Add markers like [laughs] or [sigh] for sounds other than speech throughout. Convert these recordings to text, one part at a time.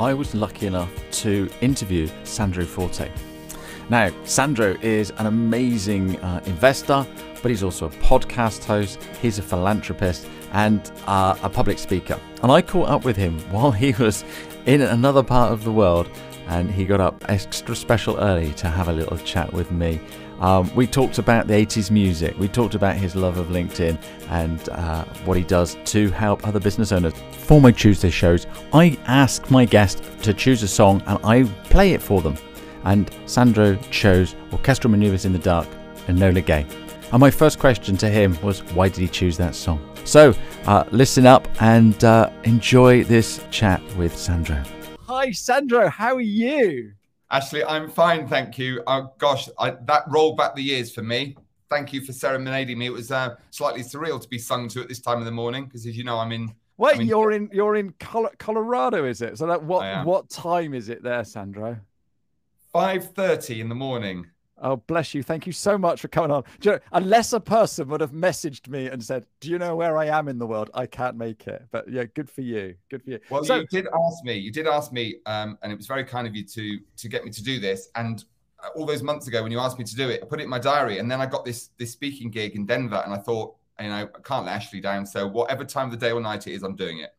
I was lucky enough to interview Sandro Forte. Now, Sandro is an amazing uh, investor, but he's also a podcast host, he's a philanthropist, and uh, a public speaker. And I caught up with him [laughs] while he was in another part of the world, and he got up extra special early to have a little chat with me. Um, we talked about the 80s music. We talked about his love of LinkedIn and uh, what he does to help other business owners. For my Tuesday shows, I ask my guest to choose a song and I play it for them. And Sandro chose Orchestral Maneuvers in the Dark and Enola Gay. And my first question to him was, why did he choose that song? So uh, listen up and uh, enjoy this chat with Sandro. Hi, Sandro. How are you? Ashley, I'm fine, thank you. Oh gosh, I, that rolled back the years for me. Thank you for serenading me. It was uh, slightly surreal to be sung to at this time of the morning because, as you know, I'm in. Wait, I'm in... you're in you're in Colorado, is it? So that what what time is it there, Sandro? Five thirty in the morning. Oh, bless you. Thank you so much for coming on. You know, unless a person would have messaged me and said, Do you know where I am in the world? I can't make it. But yeah, good for you. Good for you. Well, so, you did ask me, you did ask me, um, and it was very kind of you to to get me to do this. And uh, all those months ago when you asked me to do it, I put it in my diary. And then I got this this speaking gig in Denver, and I thought, you know, I can't let Ashley down. So whatever time of the day or night it is, I'm doing it.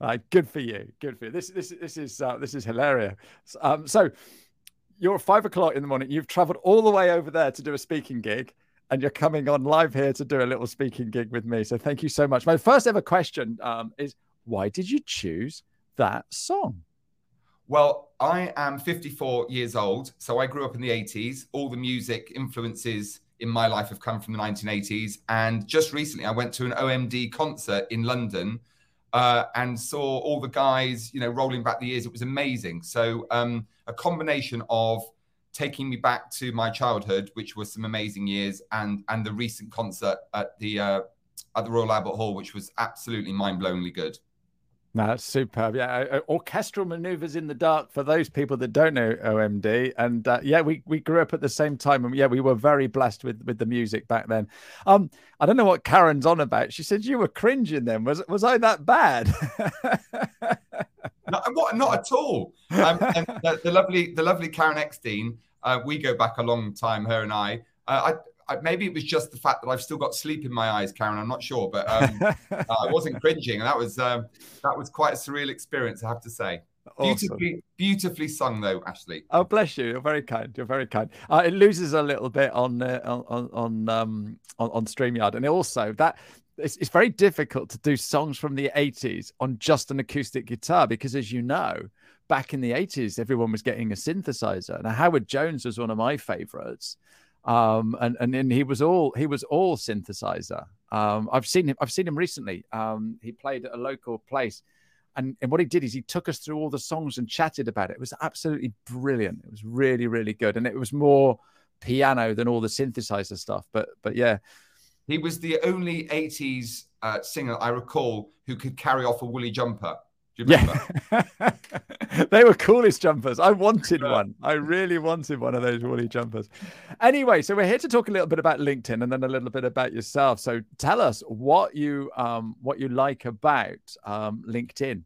All right, good for you. Good for you. This this this is uh, this is hilarious. Um, so you're five o'clock in the morning. You've traveled all the way over there to do a speaking gig, and you're coming on live here to do a little speaking gig with me. So thank you so much. My first ever question um, is why did you choose that song? Well, I am 54 years old, so I grew up in the 80s. All the music influences in my life have come from the 1980s. And just recently, I went to an OMD concert in London uh, and saw all the guys, you know, rolling back the years. It was amazing. So um, a combination of taking me back to my childhood, which was some amazing years, and and the recent concert at the uh, at the Royal Albert Hall, which was absolutely mind blowingly good. No, that's superb. Yeah, orchestral maneuvers in the dark for those people that don't know OMD. And uh, yeah, we, we grew up at the same time, and yeah, we were very blessed with with the music back then. Um, I don't know what Karen's on about. She said you were cringing then. Was was I that bad? not, what, not at all. Um, [laughs] and the, the, lovely the lovely Karen Eckstein. Uh, we go back a long time, her and I. Uh, I I, maybe it was just the fact that I've still got sleep in my eyes, Karen. I'm not sure, but um, [laughs] uh, I wasn't cringing, and that was um, that was quite a surreal experience, I have to say. Awesome. Beautifully, beautifully sung though, Ashley. Oh, bless you. You're very kind. You're very kind. Uh, it loses a little bit on uh, on on um, on, on Streamyard, and also that it's, it's very difficult to do songs from the 80s on just an acoustic guitar because, as you know, back in the 80s, everyone was getting a synthesizer. Now, Howard Jones was one of my favorites um, and and and he was all he was all synthesizer. Um, I've seen him. I've seen him recently. Um, he played at a local place, and and what he did is he took us through all the songs and chatted about it. It was absolutely brilliant. It was really really good, and it was more piano than all the synthesizer stuff. But but yeah, he was the only '80s uh, singer I recall who could carry off a woolly jumper. Yeah, [laughs] they were coolest jumpers. I wanted one. I really wanted one of those woolly jumpers. Anyway, so we're here to talk a little bit about LinkedIn and then a little bit about yourself. So tell us what you um, what you like about um, LinkedIn.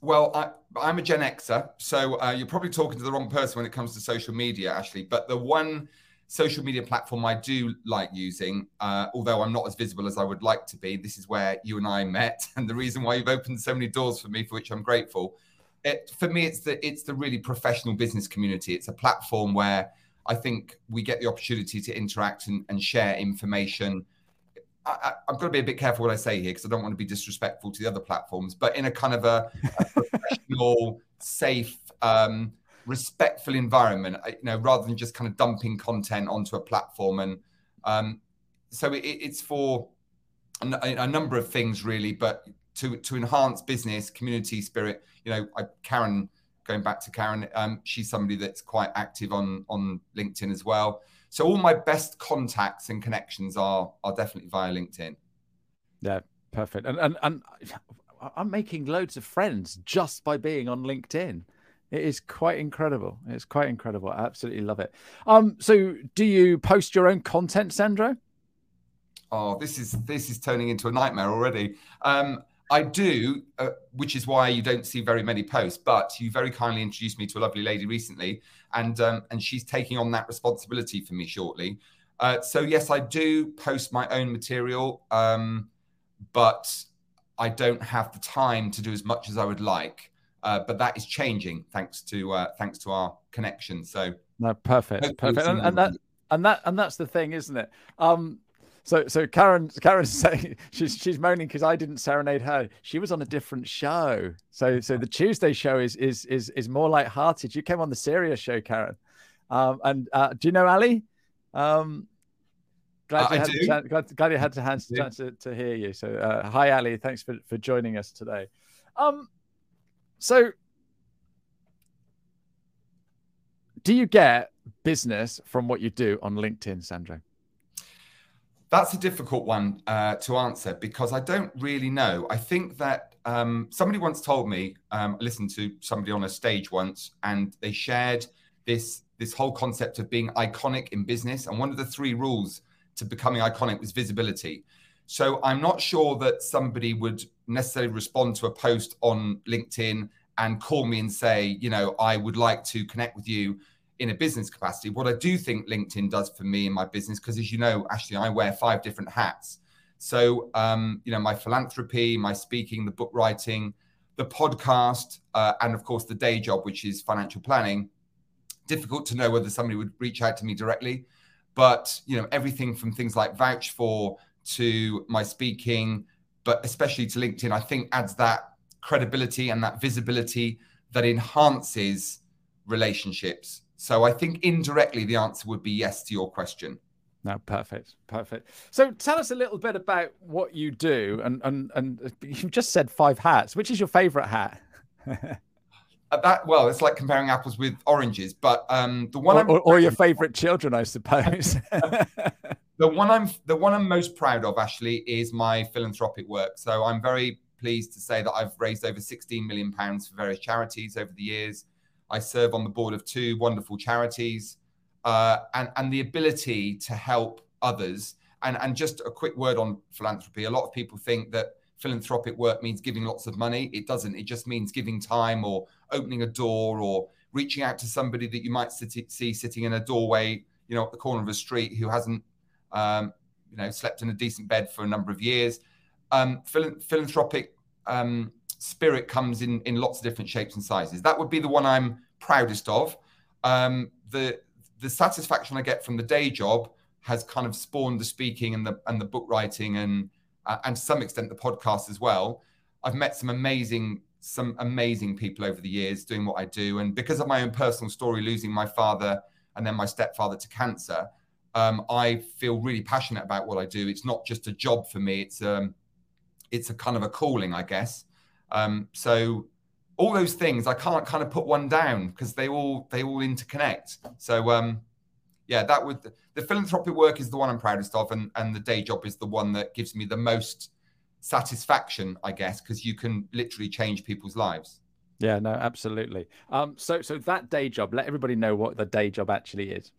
Well, I, am a Gen Xer, so uh, you're probably talking to the wrong person when it comes to social media, Ashley. But the one social media platform I do like using, uh, although I'm not as visible as I would like to be. This is where you and I met, [laughs] and the reason why you've opened so many doors for me, for which I'm grateful. It, for me, it's the it's the really professional business community. It's a platform where I think we get the opportunity to interact and, and share information. I, have got to be a bit careful what I say here because I don't want to be disrespectful to the other platforms, but in a kind of a, a [laughs] professional, safe, um, respectful environment, you know, rather than just kind of dumping content onto a platform. And um, so it, it's for a, a, number of things, really, but to to enhance business community spirit. You know, I, Karen, going back to Karen, um, she's somebody that's quite active on on LinkedIn as well. So all my best contacts and connections are are definitely via LinkedIn. Yeah, perfect. And and and [laughs] I'm making loads of friends just by being on LinkedIn. It is quite incredible. It's quite incredible. I absolutely love it. Um, so do you post your own content, Sandro? Oh, this is this is turning into a nightmare already. Um, I do, uh, which is why you don't see very many posts. But you very kindly introduced me to a lovely lady recently, and um, and she's taking on that responsibility for me shortly. Uh, so yes, I do post my own material, um, but I don't have the time to do as much as I would like. Uh, but that is changing thanks to uh, thanks to our connection. So no, perfect, perfect, and, and, that and that and that's the thing, isn't it? Um, so so Karen [laughs] Karen's saying she's she's moaning because I didn't serenade her. She was on a different show. So so the Tuesday show is is is is more light-hearted. You came on the serious show, Karen. Um, and uh, do you know Ali? Um, glad, you had do. Chance, glad, glad, you had the chance, chance to, to hear you. So uh, hi Ali, thanks for for joining us today. Um, so do you get business from what you do on LinkedIn, Sandro? That's a difficult one uh, to answer because I don't really know. I think that um, somebody once told me, um, I listened to somebody on a stage once, and they shared this this whole concept of being iconic in business. And one of the three rules to becoming iconic was visibility. So I'm not sure that somebody would necessarily respond to a post on LinkedIn and call me and say, you know, I would like to connect with you in a business capacity. What I do think LinkedIn does for me in my business, because as you know, actually, I wear five different hats. So, um, you know, my philanthropy, my speaking, the book writing, the podcast, uh, and of course, the day job, which is financial planning. Difficult to know whether somebody would reach out to me directly, but you know, everything from things like VouchedFor to my speaking, but especially to LinkedIn, I think adds that credibility and that visibility that enhances relationships so I think indirectly the answer would be yes to your question. No, perfect, perfect. So tell us a little bit about what you do, and and and you've just said five hats. Which is your favorite hat? [laughs] That well, it's like comparing apples with oranges. But um, the one or, or, or your favorite children, I suppose. [laughs] [laughs] the one I'm the one I'm most proud of actually is my philanthropic work. So I'm very pleased to say that I've raised over 16 million pounds for various charities over the years. I serve on the board of two wonderful charities, uh, and and the ability to help others. And and just a quick word on philanthropy. A lot of people think that philanthropic work means giving lots of money. It doesn't. It just means giving time or opening a door or reaching out to somebody that you might sit, see sitting in a doorway, you know, at the corner of a street who hasn't, um, you know, slept in a decent bed for a number of years. Um, philanthropic um, spirit comes in in lots of different shapes and sizes. That would be the one I'm proudest of. Um, the the satisfaction I get from the day job has kind of spawned the speaking and the and the book writing and uh, and to some extent the podcast as well. I've met some amazing some amazing people over the years doing what I do, and because of my own personal story, losing my father and then my stepfather to cancer, um, I feel really passionate about what I do. It's not just a job for me; it's um, it's a kind of a calling, I guess. Um, so all those things I can't kind of put one down because they all they all interconnect. So um, yeah, that would the philanthropic work is the one I'm proudest of, and and the day job is the one that gives me the most satisfaction, I guess, because you can literally change people's lives. Yeah, no, absolutely. Um, so so that day job, let everybody know what the day job actually is.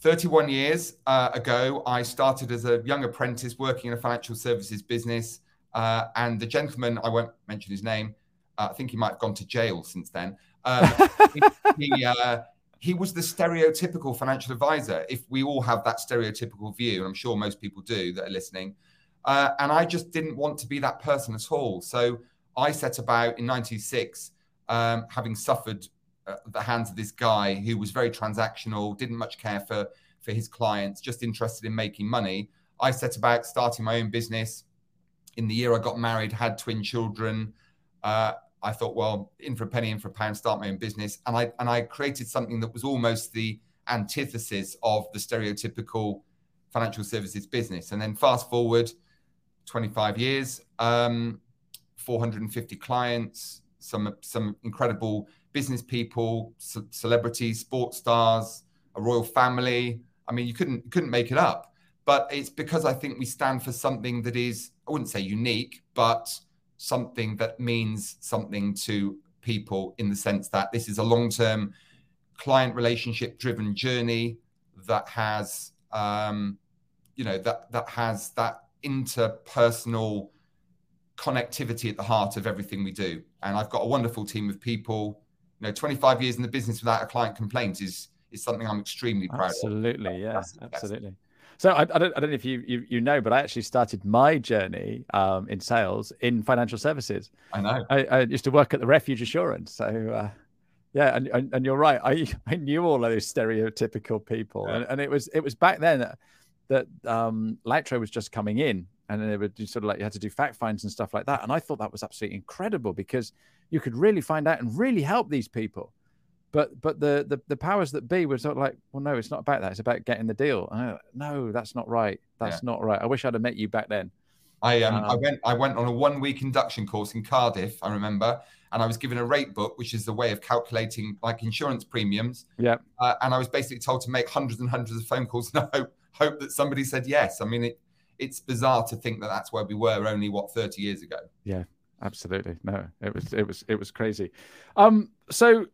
31 years uh, ago, I started as a young apprentice working in a financial services business. Uh, and the gentleman, I won't mention his name, uh, I think he might have gone to jail since then. Um, [laughs] he, he, uh, he, was the stereotypical financial advisor. If we all have that stereotypical view, and I'm sure most people do that are listening, uh, and I just didn't want to be that person at all. So I set about in '96, um, having suffered the hands of this guy who was very transactional, didn't much care for for his clients, just interested in making money. I set about starting my own business in the year I got married, had twin children. Uh, I thought, well, in for a penny, in for a pound, start my own business, and I and I created something that was almost the antithesis of the stereotypical financial services business. And then fast forward 25 years, um, 450 clients, some some incredible business people, celebrities, sports stars, a royal family. I mean, you couldn't couldn't make it up. But it's because I think we stand for something that is I wouldn't say unique, but something that means something to people in the sense that this is a long term client relationship driven journey that has um, you know that that has that interpersonal connectivity at the heart of everything we do. And I've got a wonderful team of people. You know, 25 years in the business without a client complaint is is something I'm extremely proud absolutely, of. Yeah, absolutely. So I, I, don't, I don't know if you, you, you know, but I actually started my journey um, in sales in financial services. I know. I, I used to work at the Refuge Assurance. So uh, yeah, and, and, and you're right. I [laughs] I knew all of those stereotypical people, yeah. and, and it was it was back then that, that um, LAUTRO was just coming in, and they would sort of like you had to do fact finds and stuff like that. And I thought that was absolutely incredible because you could really find out and really help these people. But but the the, the powers that be were sort of like, well, no, it's not about that. It's about getting the deal. Like, no, that's not right. That's yeah. not right. I wish I'd have met you back then. I um, um I went I went on a one week induction course in Cardiff. I remember, and I was given a rate book, which is the way of calculating like insurance premiums. Yeah. Uh, and I was basically told to make hundreds and hundreds of phone calls [laughs] and hope hope that somebody said yes. I mean, it it's bizarre to think that that's where we were only what 30 years ago. Yeah, absolutely. No, it was it was it was crazy. Um, so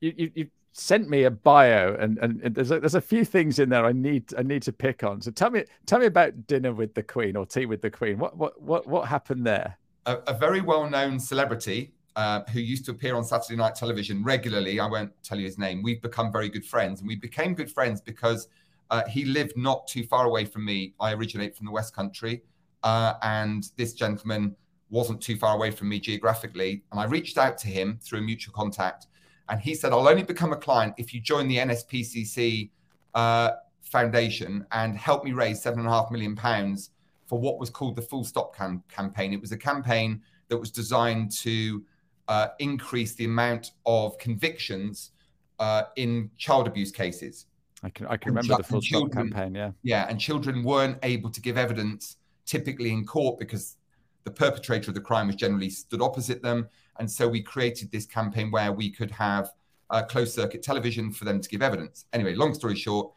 you you, you sent me a bio and, and, and there's a, there's a few things in there I need I need to pick on. So tell me tell me about dinner with the Queen or tea with the Queen. What what what what happened there? A, a very well known celebrity uh, who used to appear on Saturday night television regularly. I won't tell you his name. We've become very good friends, and we became good friends because uh, he lived not too far away from me. I originate from the West Country, uh, and this gentleman wasn't too far away from me geographically. And I reached out to him through a mutual contact, and he said, "I'll only become a client if you join the NSPCC uh, Foundation and help me raise seven and a half million pounds for what was called the Full Stop cam- campaign. It was a campaign that was designed to uh, increase the amount of convictions uh, in child abuse cases." I can I can remember the full stop campaign. Yeah, yeah, and children weren't able to give evidence typically in court because the perpetrator of the crime was generally stood opposite them, and so we created this campaign where we could have a closed circuit television for them to give evidence. Anyway, long story short,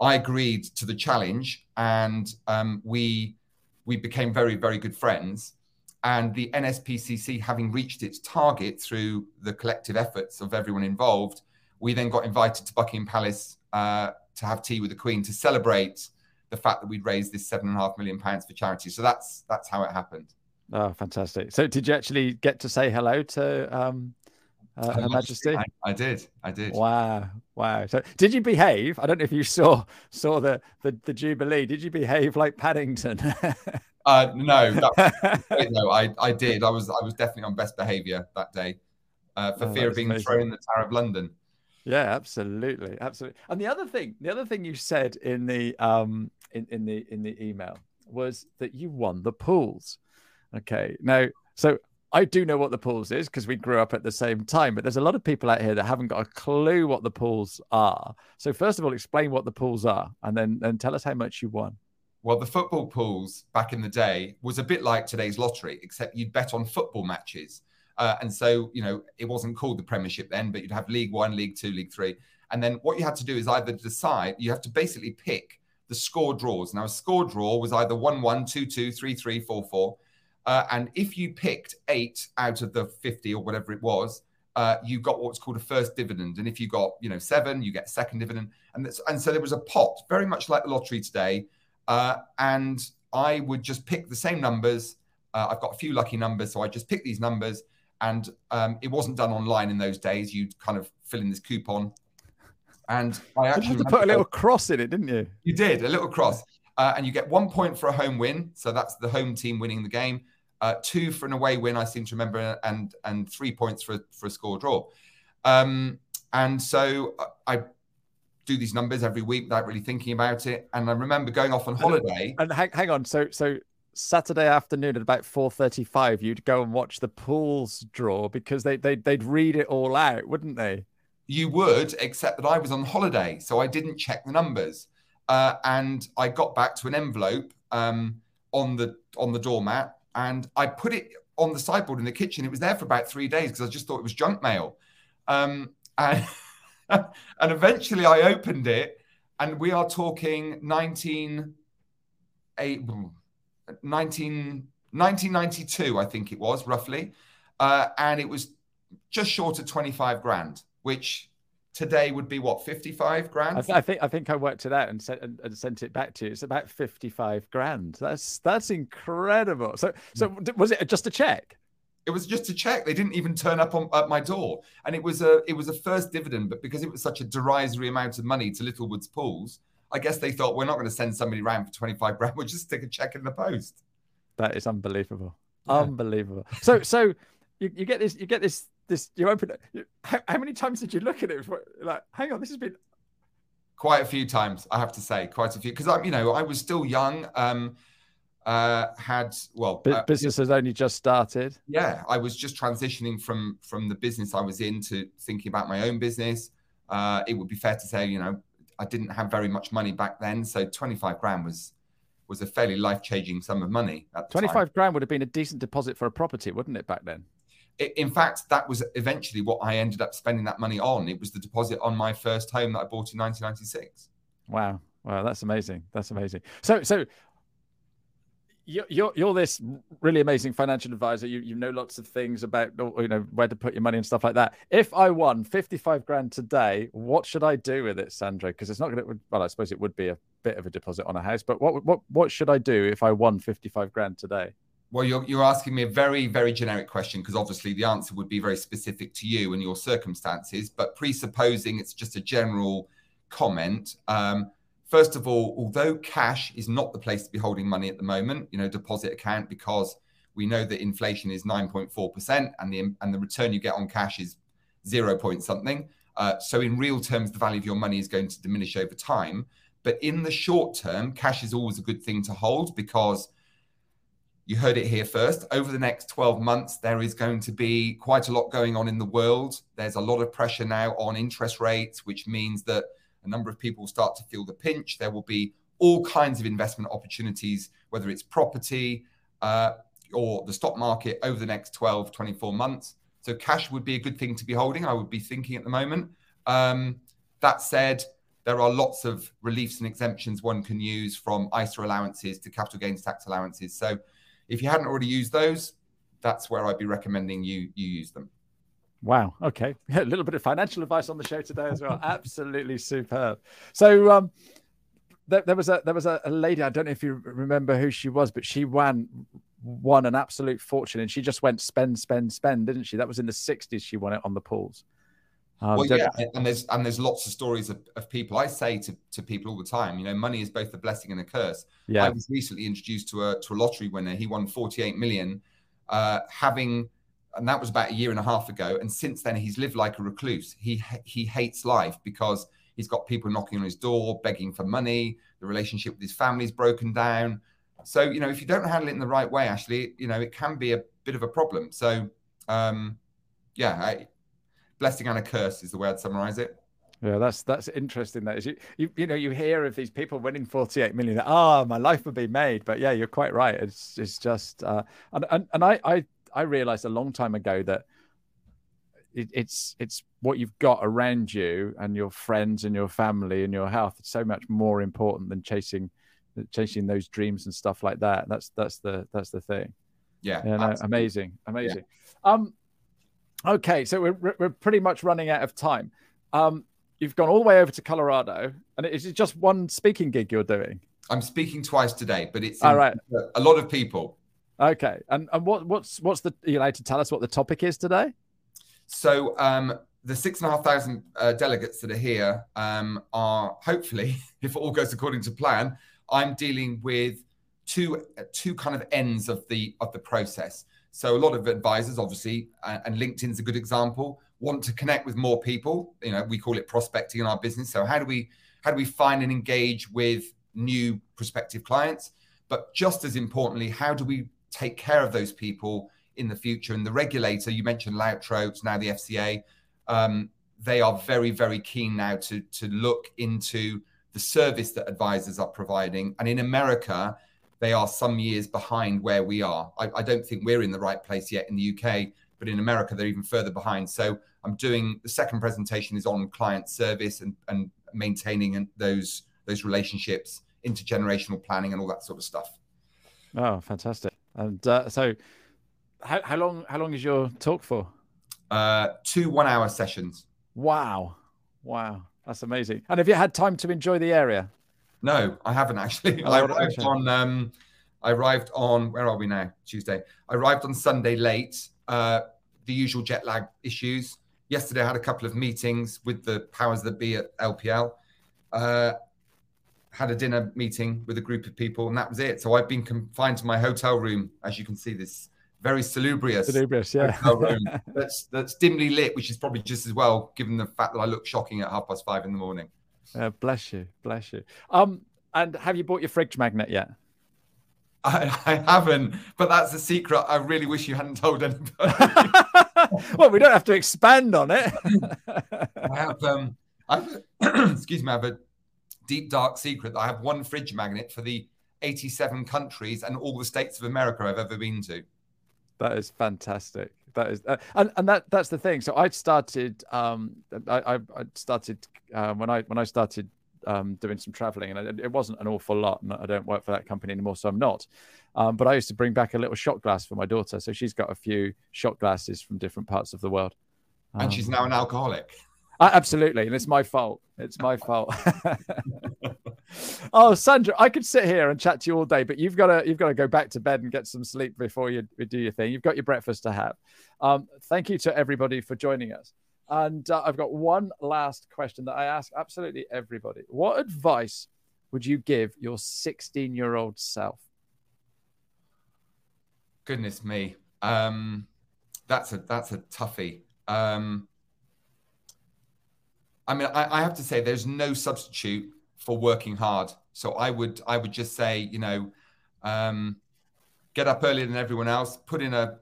I agreed to the challenge, and um, we we became very very good friends. And the NSPCC, having reached its target through the collective efforts of everyone involved, we then got invited to Buckingham Palace uh, to have tea with the Queen to celebrate the fact that we'd raised this seven and a half million pounds for charity. So that's that's how it happened. Oh, fantastic! So did you actually get to say hello to um, uh, Her Majesty? I, I, did. I did. Wow, wow. So did you behave? I don't know if you saw saw the the, the Jubilee. Did you behave like Paddington? [laughs] uh, no, that, no. I I did. I was I was definitely on best behaviour that day, uh, for oh, fear of being amazing. thrown in the Tower of London. Yeah, absolutely, absolutely. And the other thing, the other thing you said in the um in, in the in the email was that you won the pools. Okay, now so I do know what the pools is because we grew up at the same time, but there's a lot of people out here that haven't got a clue what the pools are. So first of all, explain what the pools are, and then then tell us how much you won. Well, the football pools back in the day was a bit like today's lottery, except you'd bet on football matches. Uh, and so, you know, it wasn't called the Premiership then, but you'd have League One, League Two, League Three. And then what you had to do is either decide, you have to basically pick the score draws. Now, a score draw was either 1 1, 2 2, 3 3, 4 4. Uh, and if you picked eight out of the 50 or whatever it was, uh, you got what's called a first dividend. And if you got, you know, seven, you get second dividend. And, and so there was a pot, very much like the lottery today. Uh, and I would just pick the same numbers. Uh, I've got a few lucky numbers, so I just pick these numbers and um, it wasn't done online in those days. You'd kind of fill in this coupon, and I actually you put a little cross in it, didn't you? You did a little cross, uh, and you get one point for a home win, so that's the home team winning the game. Uh, two for an away win, I seem to remember, and and three points for for a score draw. Um, and so uh, I do these numbers every week without really thinking about it. And I remember going off on holiday. And, and hang, hang on, so so Saturday afternoon at about 4:35 you'd go and watch the pools draw because they they they'd read it all out, wouldn't they? You would, except that I was on holiday, so I didn't check the numbers. Uh, and I got back to an envelope um, on the on the doormat, and I put it on the sideboard in the kitchen. It was there for about three days because I just thought it was junk mail. Um, and, [laughs] and eventually I opened it, and we are talking 19, eight, 19, 1992, I think it was roughly. Uh, and it was just short of 25 grand, which today would be what 55 grand? I, th- I, think i think i worked it out and sent and, and, sent it back to you. It's about 55 grand. That's that's incredible. So so mm. was it just a check? It was just a check. They didn't even turn up on at my door. And it was a it was a first dividend but because it was such a derisory amount of money to littlewoods pools i guess they thought we're not going to send somebody around for 25 grand. We'll just stick a check in the post. That is unbelievable. Yeah. unbelievable. So so you, you get this you get this this you open it. How, how, many times did you look at it? Like, hang on, this has been quite a few times. I have to say, quite a few because I'm, you know, I was still young. Um, uh, had well, uh, business has only just started. Yeah, I was just transitioning from from the business I was in to thinking about my own business. Uh, it would be fair to say, you know, I didn't have very much money back then, so twenty five grand was was a fairly life changing sum of money. Twenty five grand would have been a decent deposit for a property, wouldn't it, back then? In fact, that was eventually what I ended up spending that money on. It was the deposit on my first home that I bought in 1996. Wow, wow, that's amazing. That's amazing. So, so you're you're this really amazing financial advisor. You you know lots of things about you know where to put your money and stuff like that. If I won 55 grand today, what should I do with it, Sandro? Because it's not going to. Well, I suppose it would be a bit of a deposit on a house, but what what what should I do if I won 55 grand today? Well, you're, you're asking me a very, very generic question because obviously the answer would be very specific to you and your circumstances. But presupposing it's just a general comment, um, first of all, although cash is not the place to be holding money at the moment, you know, deposit account, because we know that inflation is 9.4% and the, and the return you get on cash is zero point something. Uh, so in real terms, the value of your money is going to diminish over time. But in the short term, cash is always a good thing to hold because – you heard it here first. Over the next 12 months, there is going to be quite a lot going on in the world. There's a lot of pressure now on interest rates, which means that a number of people start to feel the pinch. There will be all kinds of investment opportunities, whether it's property uh, or the stock market over the next 12, 24 months. So cash would be a good thing to be holding. I would be thinking at the moment. Um, that said, there are lots of reliefs and exemptions one can use from ISA allowances to capital gains tax allowances. So if you hadn't already used those, that's where I'd be recommending you you use them. Wow. Okay. [laughs] a little bit of financial advice on the show today as well. [laughs] Absolutely superb. So um, there, there, was a there was a, a, lady. I don't know if you remember who she was, but she won won an absolute fortune, and she just went spend, spend, spend, didn't she? That was in the '60s. She won it on the pools. Um, well, yeah, and there's and there's lots of stories of, of people. I say to, to people all the time, you know, money is both a blessing and a curse. Yeah. I was recently introduced to a to a lottery winner. He won 48 million, uh, having, and that was about a year and a half ago. And since then, he's lived like a recluse. He he hates life because he's got people knocking on his door, begging for money. The relationship with his family's broken down. So you know, if you don't handle it in the right way, actually, you know, it can be a bit of a problem. So, um, yeah, I, blessing and a curse is the way I'd summarize it. Yeah, that's that's interesting. That is, you, you you know you hear of these people winning forty eight million. Ah, oh, my life would be made. But yeah, you're quite right. It's it's just uh, and and and I I I realized a long time ago that it, it's it's what you've got around you and your friends and your family and your health. It's so much more important than chasing chasing those dreams and stuff like that. That's that's the that's the thing. Yeah, yeah no, amazing, amazing. Yeah. Um, Okay, so we're we're pretty much running out of time. Um, you've gone all the way over to Colorado, and is it just one speaking gig you're doing? I'm speaking twice today, but it's all right. A lot of people. Okay, and and what what's what's the you know to tell us what the topic is today? So um, the six and a half thousand uh, delegates that are here um, are hopefully, [laughs] if all goes according to plan, I'm dealing with two two kind of ends of the of the process. So a lot of advisors, obviously, and LinkedIn's a good example, want to connect with more people. You know, we call it prospecting in our business. So how do we how do we find and engage with new prospective clients? But just as importantly, how do we take care of those people in the future? And the regulator, you mentioned LAUTRO, now the FCA, um, they are very, very keen now to to look into the service that advisors are providing. And in America, they are some years behind where we are. I, I, don't think we're in the right place yet in the UK, but in America, they're even further behind. So I'm doing the second presentation is on client service and, and maintaining those those relationships, intergenerational planning, and all that sort of stuff. Oh, fantastic! And uh, so, how, how long how long is your talk for? Uh, two one hour sessions. Wow. Wow, that's amazing. And have you had time to enjoy the area? No, I haven't actually. Oh, I arrived shame. on. Um, I arrived on. Where are we now? Tuesday. I arrived on Sunday late. Uh, the usual jet lag issues. Yesterday, I had a couple of meetings with the powers that be at LPL. Uh, had a dinner meeting with a group of people, and that was it. So I've been confined to my hotel room, as you can see. This very salubrious Salubrious, yeah. hotel room [laughs] that's that's dimly lit, which is probably just as well, given the fact that I look shocking at half past five in the morning. Uh, bless you, bless you. Um, and have you bought your fridge magnet yet? I, I haven't, but that's a secret. I really wish you hadn't told anybody. [laughs] well, we don't have to expand on it. [laughs] I have, um, I've, [clears throat] excuse me, I have a deep dark secret I have one fridge magnet for the 87 countries and all the states of America I've ever been to. That is fantastic. That is, uh, and and that that's the thing. So I started, um, I I, started uh, when I when I started um, doing some traveling, and it, wasn't an awful lot. And I don't work for that company anymore, so I'm not. Um, but I used to bring back a little shot glass for my daughter, so she's got a few shot glasses from different parts of the world. And she's Um, now an alcoholic. Uh, absolutely, and it's my fault. It's my fault. [laughs] oh, Sandro, I could sit here and chat to you all day, but you've got to you've got to go back to bed and get some sleep before you, do your thing. You've got your breakfast to have. Um, thank you to everybody for joining us. And uh, I've got one last question that I ask absolutely everybody. What advice would you give your 16 year old self? Goodness me. Um, that's a that's a toughie. Um, I mean, I, I have to say, there's no substitute for working hard. So I would I would just say, you know, um, get up earlier than everyone else, put in a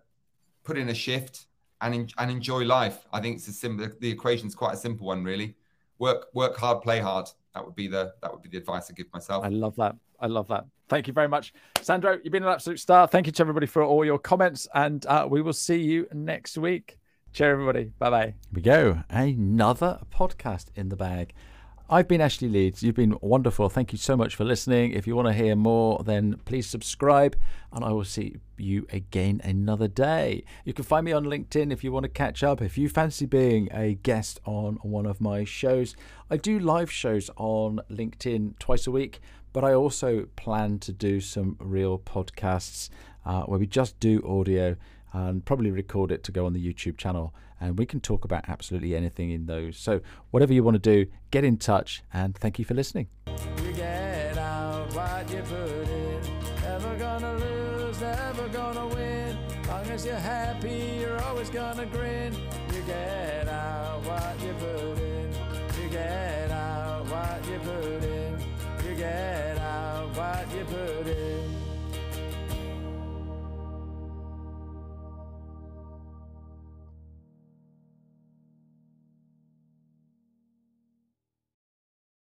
put in a shift, and en- and enjoy life. I think it's a simple. The equation's quite a simple one, really. Work work hard, play hard. That would be the that would be the advice I give myself. I love that. I love that. Thank you very much, Sandro. You've been an absolute star. Thank you to everybody for all your comments, and uh, we will see you next week. Cheer, everybody. Bye bye. Here we go. Another podcast in the bag. I've been Ashley Leeds. You've been wonderful. Thank you so much for listening. If you want to hear more, then please subscribe, and I will see you again another day. You can find me on LinkedIn if you want to catch up. If you fancy being a guest on one of my shows, I do live shows on LinkedIn twice a week, but I also plan to do some real podcasts uh, where we just do audio and probably record it to go on the YouTube channel. And we can talk about absolutely anything in those. So, whatever you want to do, get in touch. And thank you for listening. You out. Never gonna lose, never gonna win. Long as you're happy, you're always gonna grin.